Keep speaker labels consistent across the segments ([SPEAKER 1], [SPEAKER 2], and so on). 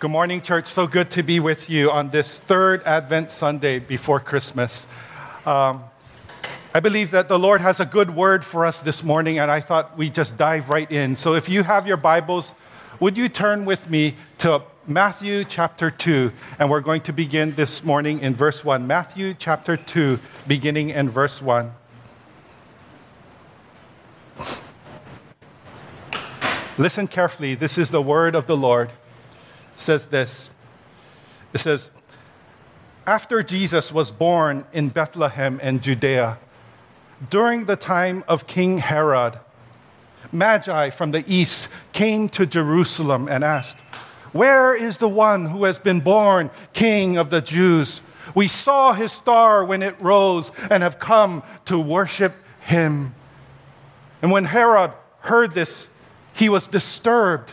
[SPEAKER 1] Good morning, church. So good to be with you on this third Advent Sunday before Christmas. Um, I believe that the Lord has a good word for us this morning, and I thought we'd just dive right in. So if you have your Bibles, would you turn with me to Matthew chapter 2? And we're going to begin this morning in verse 1. Matthew chapter 2, beginning in verse 1. Listen carefully. This is the word of the Lord says this it says, After Jesus was born in Bethlehem in Judea, during the time of King Herod, Magi from the east came to Jerusalem and asked, Where is the one who has been born King of the Jews? We saw his star when it rose and have come to worship him. And when Herod heard this, he was disturbed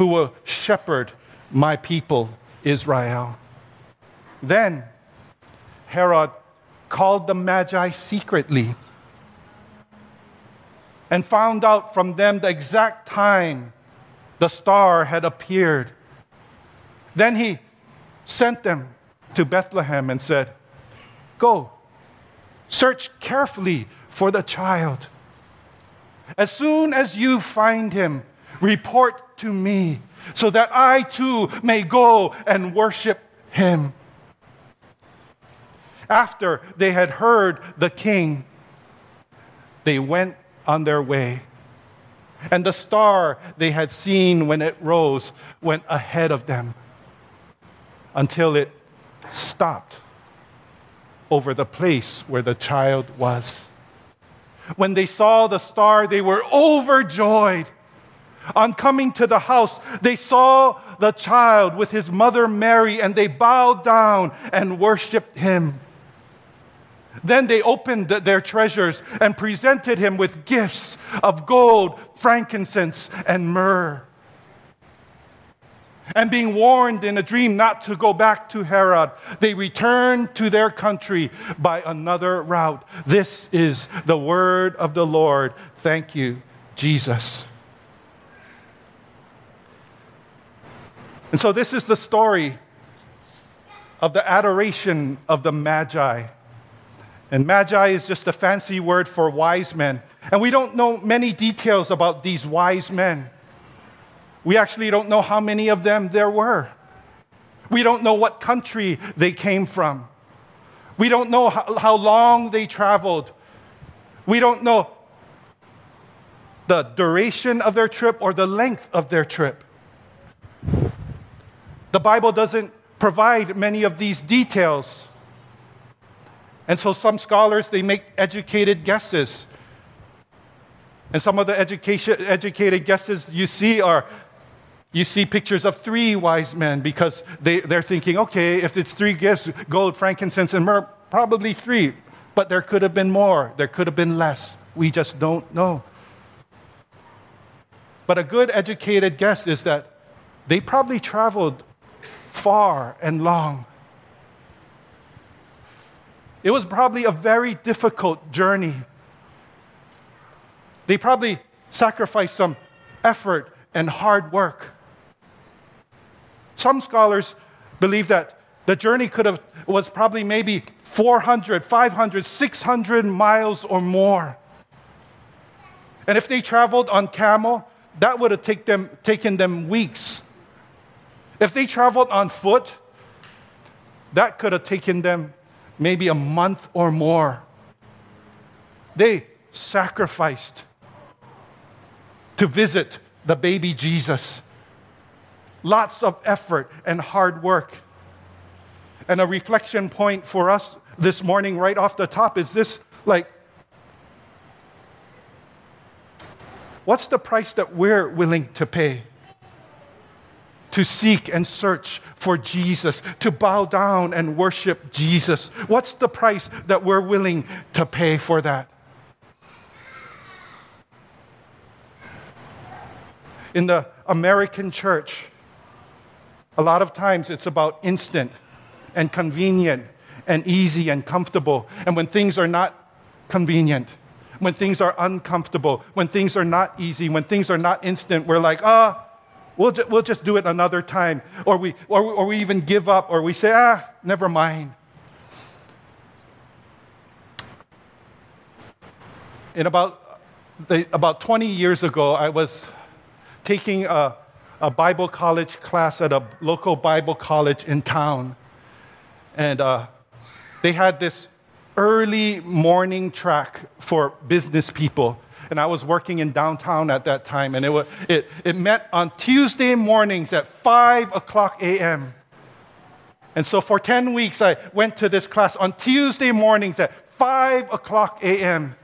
[SPEAKER 1] who will shepherd my people, Israel. Then Herod called the Magi secretly and found out from them the exact time the star had appeared. Then he sent them to Bethlehem and said, Go, search carefully for the child. As soon as you find him, report to me, so that I too may go and worship him. After they had heard the king, they went on their way. And the star they had seen when it rose went ahead of them until it stopped over the place where the child was. When they saw the star, they were overjoyed. On coming to the house, they saw the child with his mother Mary, and they bowed down and worshiped him. Then they opened their treasures and presented him with gifts of gold, frankincense, and myrrh. And being warned in a dream not to go back to Herod, they returned to their country by another route. This is the word of the Lord. Thank you, Jesus. And so, this is the story of the adoration of the Magi. And Magi is just a fancy word for wise men. And we don't know many details about these wise men. We actually don't know how many of them there were. We don't know what country they came from. We don't know how, how long they traveled. We don't know the duration of their trip or the length of their trip. The Bible doesn't provide many of these details. And so some scholars they make educated guesses. And some of the education, educated guesses you see are you see pictures of three wise men because they, they're thinking, okay, if it's three gifts gold, frankincense, and myrrh, probably three. But there could have been more, there could have been less. We just don't know. But a good educated guess is that they probably traveled far and long. It was probably a very difficult journey. They probably sacrificed some effort and hard work. Some scholars believe that the journey could have was probably maybe 400, 500, 600 miles or more. And if they traveled on camel, that would have take them, taken them weeks. If they traveled on foot, that could have taken them maybe a month or more. They sacrificed to visit the baby Jesus. Lots of effort and hard work. And a reflection point for us this morning, right off the top, is this like, what's the price that we're willing to pay? To seek and search for Jesus, to bow down and worship Jesus? What's the price that we're willing to pay for that? In the American church, a lot of times it's about instant and convenient and easy and comfortable. And when things are not convenient, when things are uncomfortable, when things are not easy, when things are not instant, we're like, ah, oh, we'll, ju- we'll just do it another time. Or we, or, or we even give up, or we say, ah, never mind. In about, the, about 20 years ago, I was taking a, a Bible college class at a local Bible college in town. And uh, they had this early morning track for business people. And I was working in downtown at that time, and it, was, it, it met on Tuesday mornings at 5 o'clock a.m. And so for 10 weeks, I went to this class on Tuesday mornings at 5 o'clock a.m.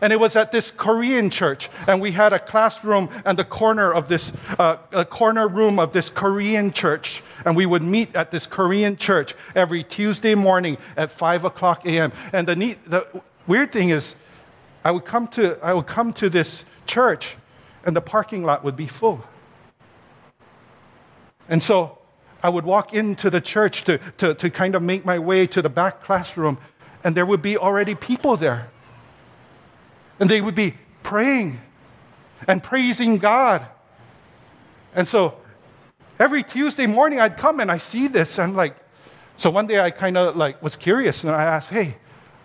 [SPEAKER 1] And it was at this Korean church, and we had a classroom and the corner of this, uh, a corner room of this Korean church. And we would meet at this Korean church every Tuesday morning at 5 o'clock a.m. And the, neat, the weird thing is, I would, come to, I would come to this church, and the parking lot would be full. And so I would walk into the church to, to, to kind of make my way to the back classroom, and there would be already people there. And they would be praying and praising God. And so every Tuesday morning I'd come and I see this. I'm like, so one day I kind of like was curious and I asked, hey,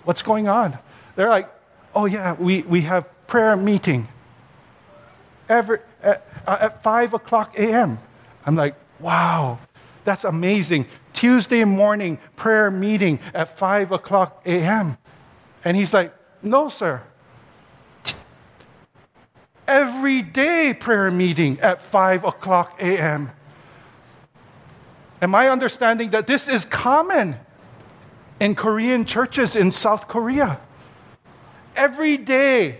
[SPEAKER 1] what's going on? They're like, oh yeah, we, we have prayer meeting every, at, uh, at 5 o'clock a.m. I'm like, wow, that's amazing. Tuesday morning prayer meeting at 5 o'clock a.m. And he's like, no, sir everyday prayer meeting at 5 o'clock a.m. Am I understanding that this is common in Korean churches in South Korea? Every day,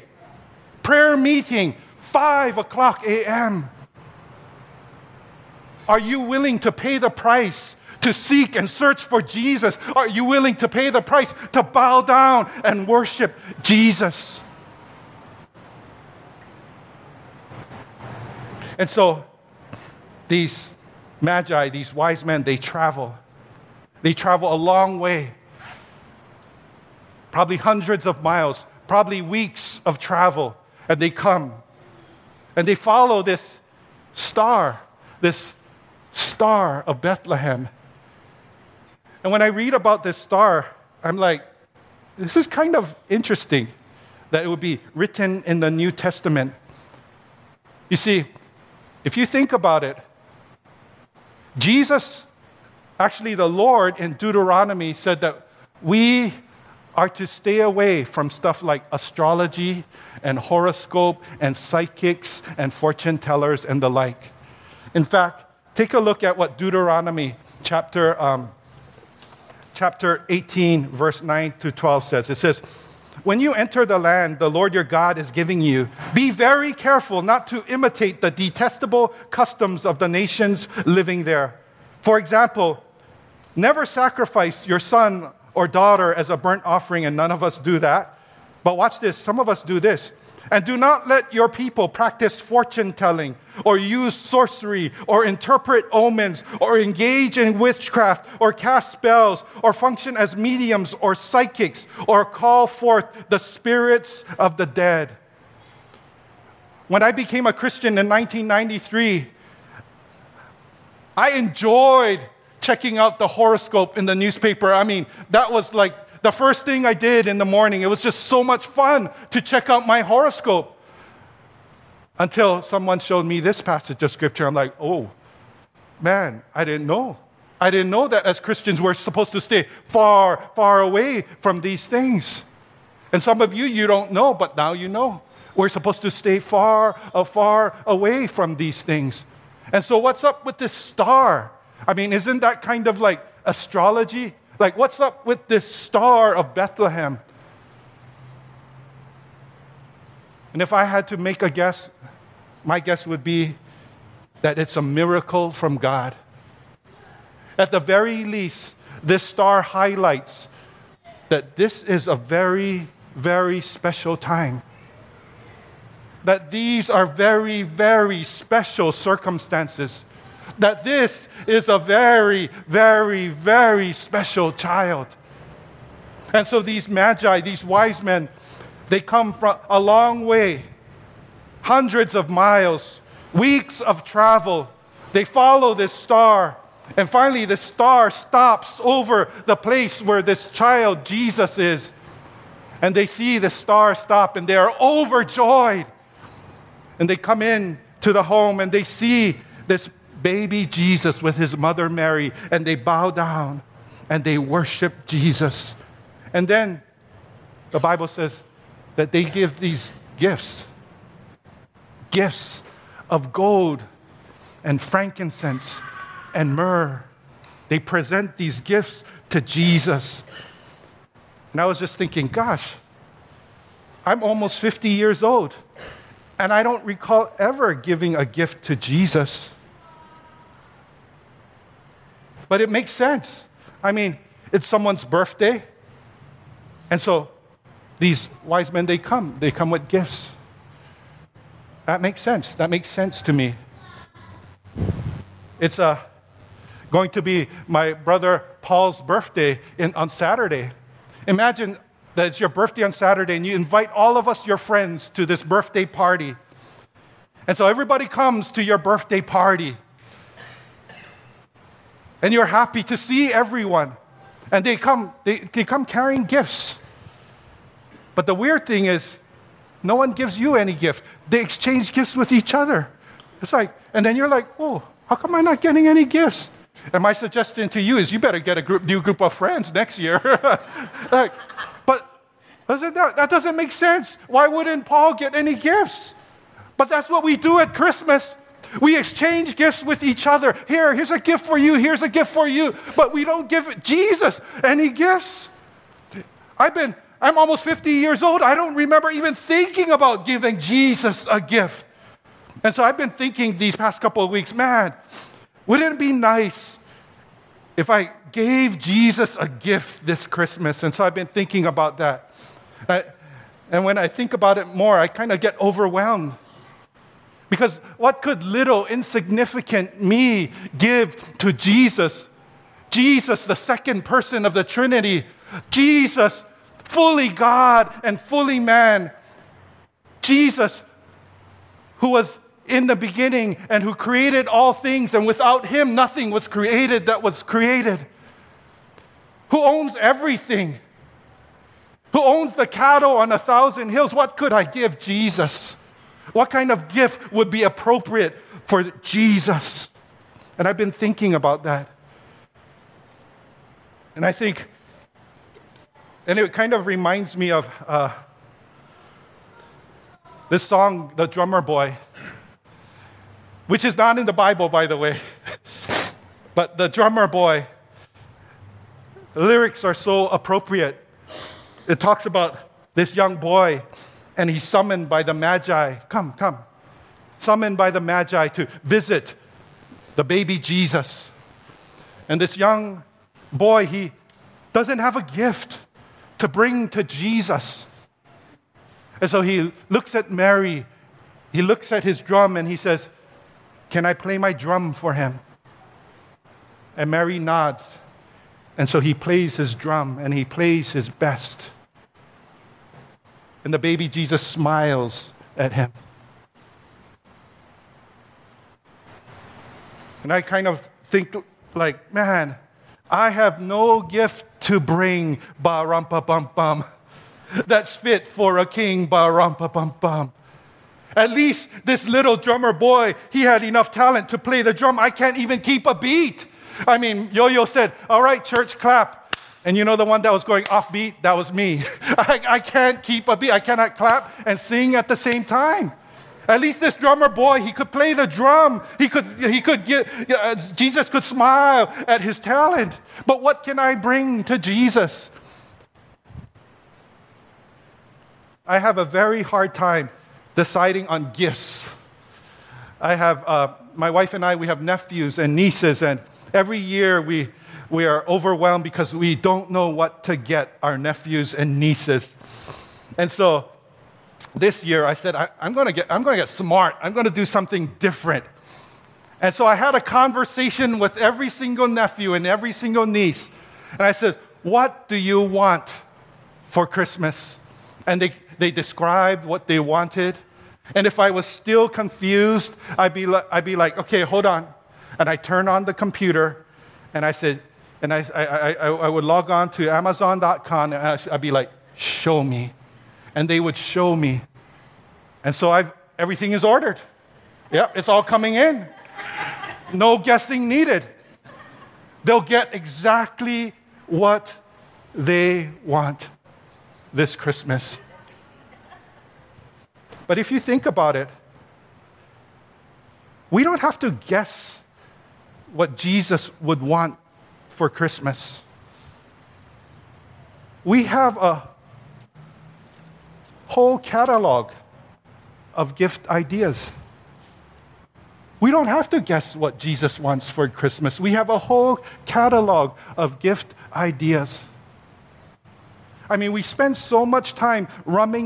[SPEAKER 1] prayer meeting, 5 o'clock a.m. Are you willing to pay the price to seek and search for Jesus? Are you willing to pay the price to bow down and worship Jesus? And so these magi, these wise men, they travel. They travel a long way, probably hundreds of miles, probably weeks of travel, and they come. And they follow this star, this star of Bethlehem. And when I read about this star, I'm like, this is kind of interesting that it would be written in the New Testament. You see, if you think about it, Jesus, actually, the Lord in Deuteronomy said that we are to stay away from stuff like astrology and horoscope and psychics and fortune tellers and the like. In fact, take a look at what Deuteronomy chapter, um, chapter 18, verse 9 to 12 says. It says, when you enter the land the Lord your God is giving you, be very careful not to imitate the detestable customs of the nations living there. For example, never sacrifice your son or daughter as a burnt offering, and none of us do that. But watch this some of us do this. And do not let your people practice fortune telling, or use sorcery, or interpret omens, or engage in witchcraft, or cast spells, or function as mediums or psychics, or call forth the spirits of the dead. When I became a Christian in 1993, I enjoyed checking out the horoscope in the newspaper. I mean, that was like the first thing I did in the morning. It was just so much fun to check out my horoscope. Until someone showed me this passage of scripture. I'm like, oh, man, I didn't know. I didn't know that as Christians we're supposed to stay far, far away from these things. And some of you, you don't know, but now you know. We're supposed to stay far, uh, far away from these things. And so, what's up with this star? I mean, isn't that kind of like astrology? Like, what's up with this star of Bethlehem? And if I had to make a guess, my guess would be that it's a miracle from God. At the very least, this star highlights that this is a very, very special time. That these are very, very special circumstances. That this is a very, very, very special child. And so these magi, these wise men, they come from a long way, hundreds of miles, weeks of travel. They follow this star and finally, the star stops over the place where this child, Jesus, is. And they see the star stop and they are overjoyed. And they come in to the home and they see this baby Jesus with his mother Mary and they bow down and they worship Jesus. And then the Bible says that they give these gifts gifts of gold and frankincense and myrrh. They present these gifts to Jesus. And I was just thinking, gosh, I'm almost 50 years old, and I don't recall ever giving a gift to Jesus. But it makes sense. I mean, it's someone's birthday. And so these wise men, they come. They come with gifts. That makes sense. That makes sense to me. It's a going to be my brother Paul's birthday in, on Saturday. Imagine that it's your birthday on Saturday and you invite all of us, your friends, to this birthday party. And so everybody comes to your birthday party. And you're happy to see everyone. And they come, they, they come carrying gifts. But the weird thing is, no one gives you any gift. They exchange gifts with each other. It's like, and then you're like, oh, how come I'm not getting any gifts? And my suggestion to you is you better get a group, new group of friends next year. like, but that, that doesn't make sense. Why wouldn't Paul get any gifts? But that's what we do at Christmas. We exchange gifts with each other. Here, here's a gift for you, here's a gift for you. But we don't give Jesus any gifts. I've been, I'm almost 50 years old. I don't remember even thinking about giving Jesus a gift. And so I've been thinking these past couple of weeks, man, wouldn't it be nice if I gave Jesus a gift this Christmas? And so I've been thinking about that. I, and when I think about it more, I kind of get overwhelmed. Because what could little, insignificant me give to Jesus? Jesus, the second person of the Trinity. Jesus, fully God and fully man. Jesus, who was in the beginning and who created all things, and without him, nothing was created that was created. Who owns everything? Who owns the cattle on a thousand hills? What could I give Jesus? What kind of gift would be appropriate for Jesus? And I've been thinking about that. And I think, and it kind of reminds me of uh, this song, The Drummer Boy which is not in the Bible, by the way. but the drummer boy, lyrics are so appropriate. It talks about this young boy, and he's summoned by the Magi. Come, come. Summoned by the Magi to visit the baby Jesus. And this young boy, he doesn't have a gift to bring to Jesus. And so he looks at Mary, he looks at his drum, and he says, can I play my drum for him? And Mary nods. And so he plays his drum and he plays his best. And the baby Jesus smiles at him. And I kind of think, like, man, I have no gift to bring, ba rum pa bum bum, that's fit for a king, ba rum pa bum bum. At least this little drummer boy, he had enough talent to play the drum. I can't even keep a beat. I mean, Yo Yo said, All right, church, clap. And you know the one that was going off beat? That was me. I, I can't keep a beat. I cannot clap and sing at the same time. At least this drummer boy, he could play the drum. He could, he could get, uh, Jesus could smile at his talent. But what can I bring to Jesus? I have a very hard time deciding on gifts. I have uh, my wife and I, we have nephews and nieces, and every year we, we are overwhelmed because we don't know what to get our nephews and nieces. And so this year I said, I, am going to get, I'm going to get smart. I'm going to do something different. And so I had a conversation with every single nephew and every single niece. And I said, What do you want for Christmas? And they, they described what they wanted. And if I was still confused, I'd be, like, I'd be like, Okay, hold on. And I turn on the computer and I said, and I, I, I, I would log on to Amazon.com and I'd be like, Show me. And they would show me. And so I've, everything is ordered. Yep, it's all coming in. No guessing needed. They'll get exactly what they want this Christmas. But if you think about it, we don't have to guess what Jesus would want for Christmas. We have a whole catalog of gift ideas. We don't have to guess what Jesus wants for Christmas. We have a whole catalog of gift ideas. I mean, we spend so much time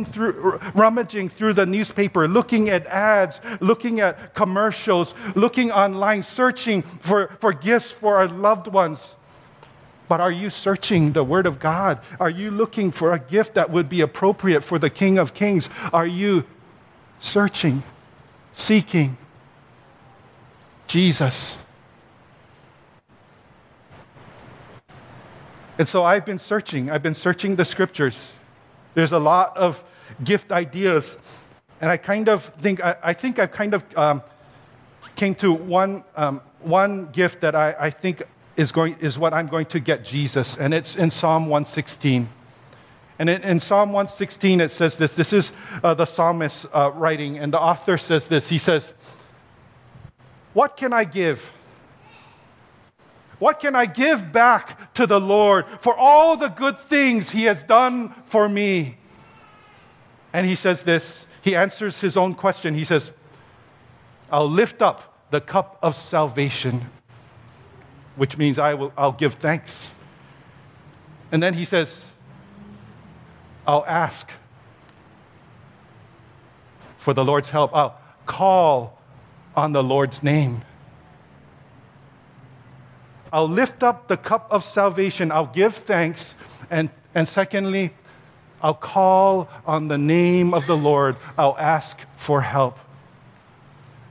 [SPEAKER 1] through, rummaging through the newspaper, looking at ads, looking at commercials, looking online, searching for, for gifts for our loved ones. But are you searching the Word of God? Are you looking for a gift that would be appropriate for the King of Kings? Are you searching, seeking, Jesus. And so I've been searching. I've been searching the scriptures. There's a lot of gift ideas. And I kind of think, I, I think I've kind of um, came to one, um, one gift that I, I think is, going, is what I'm going to get Jesus. And it's in Psalm 116. And in, in Psalm 116, it says this. This is uh, the psalmist uh, writing. And the author says this. He says, what can I give? What can I give back to the Lord for all the good things He has done for me? And he says this. He answers his own question. He says, I'll lift up the cup of salvation, which means I will, I'll give thanks. And then he says, I'll ask for the Lord's help. I'll call on the Lord's name. I'll lift up the cup of salvation. I'll give thanks. And, and secondly, I'll call on the name of the Lord. I'll ask for help.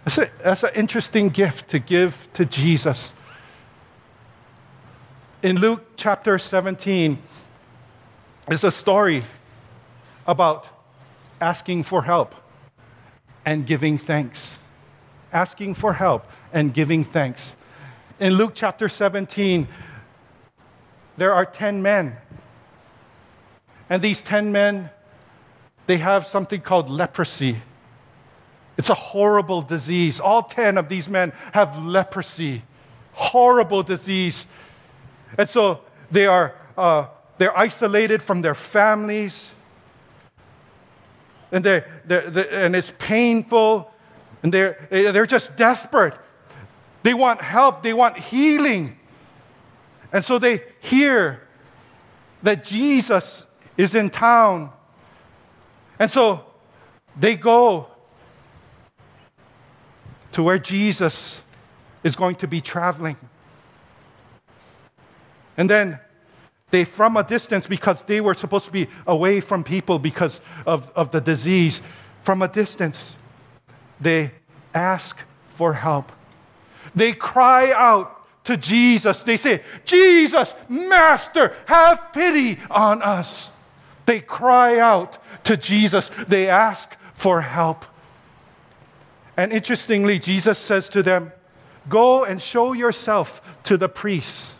[SPEAKER 1] That's, a, that's an interesting gift to give to Jesus. In Luke chapter 17, there's a story about asking for help and giving thanks asking for help and giving thanks. In Luke chapter 17, there are 10 men. And these 10 men, they have something called leprosy. It's a horrible disease. All 10 of these men have leprosy. Horrible disease. And so they are uh, they're isolated from their families. And, they're, and it's painful. And they're, they're just desperate. They want help, they want healing. And so they hear that Jesus is in town. And so they go to where Jesus is going to be traveling. And then they, from a distance, because they were supposed to be away from people because of, of the disease, from a distance, they ask for help. They cry out to Jesus. They say, Jesus, Master, have pity on us. They cry out to Jesus. They ask for help. And interestingly, Jesus says to them, Go and show yourself to the priests.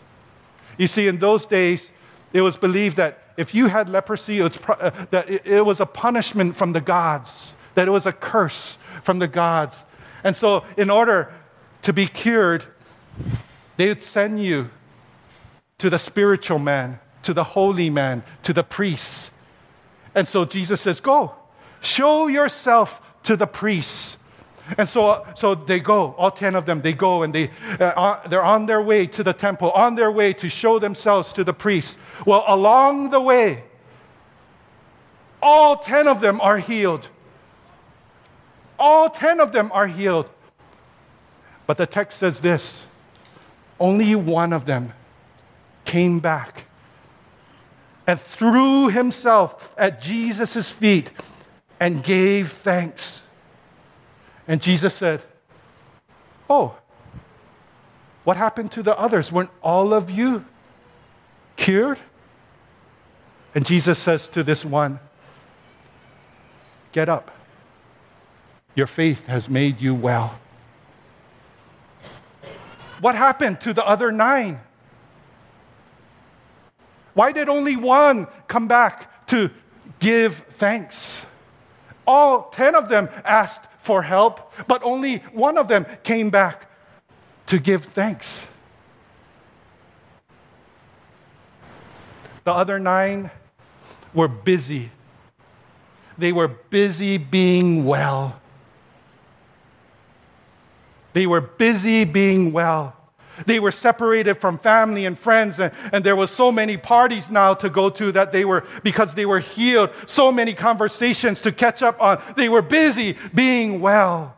[SPEAKER 1] You see, in those days, it was believed that if you had leprosy, it was, uh, that it, it was a punishment from the gods, that it was a curse from the gods. And so, in order to be cured, they would send you to the spiritual man, to the holy man, to the priests. And so Jesus says, Go, show yourself to the priests. And so, so they go, all 10 of them, they go and they, uh, they're on their way to the temple, on their way to show themselves to the priests. Well, along the way, all 10 of them are healed. All 10 of them are healed. But the text says this only one of them came back and threw himself at Jesus' feet and gave thanks. And Jesus said, Oh, what happened to the others? Weren't all of you cured? And Jesus says to this one, Get up. Your faith has made you well. What happened to the other nine? Why did only one come back to give thanks? All 10 of them asked for help, but only one of them came back to give thanks. The other nine were busy. They were busy being well. They were busy being well. They were separated from family and friends, and, and there was so many parties now to go to that they were, because they were healed, so many conversations to catch up on. They were busy being well.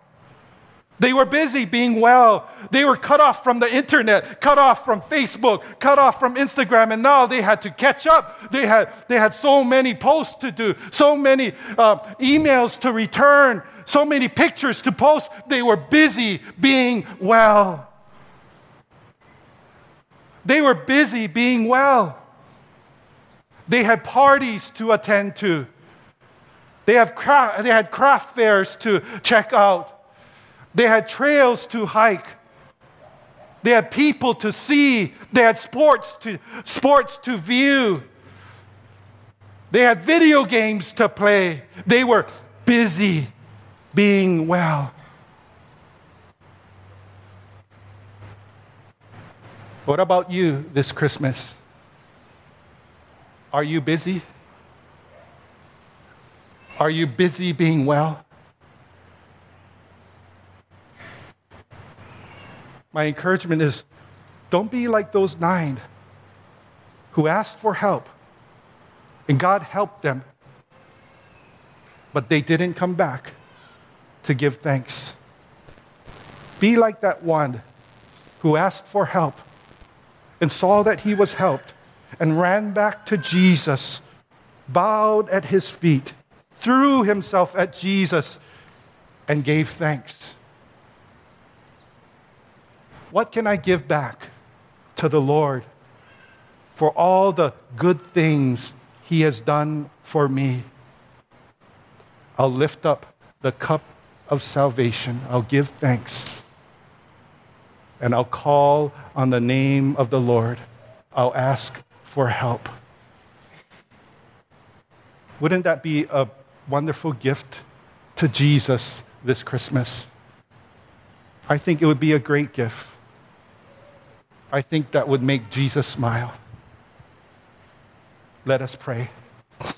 [SPEAKER 1] They were busy being well. They were cut off from the internet, cut off from Facebook, cut off from Instagram, and now they had to catch up. They had, they had so many posts to do, so many uh, emails to return, so many pictures to post. They were busy being well. They were busy being well. They had parties to attend to. They, have cra- they had craft fairs to check out. They had trails to hike. They had people to see. They had sports to, sports to view. They had video games to play. They were busy being well. What about you this Christmas? Are you busy? Are you busy being well? My encouragement is don't be like those nine who asked for help and God helped them, but they didn't come back to give thanks. Be like that one who asked for help and saw that he was helped and ran back to Jesus, bowed at his feet, threw himself at Jesus, and gave thanks. What can I give back to the Lord for all the good things he has done for me? I'll lift up the cup of salvation. I'll give thanks and I'll call on the name of the Lord. I'll ask for help. Wouldn't that be a wonderful gift to Jesus this Christmas? I think it would be a great gift. I think that would make Jesus smile. Let us pray.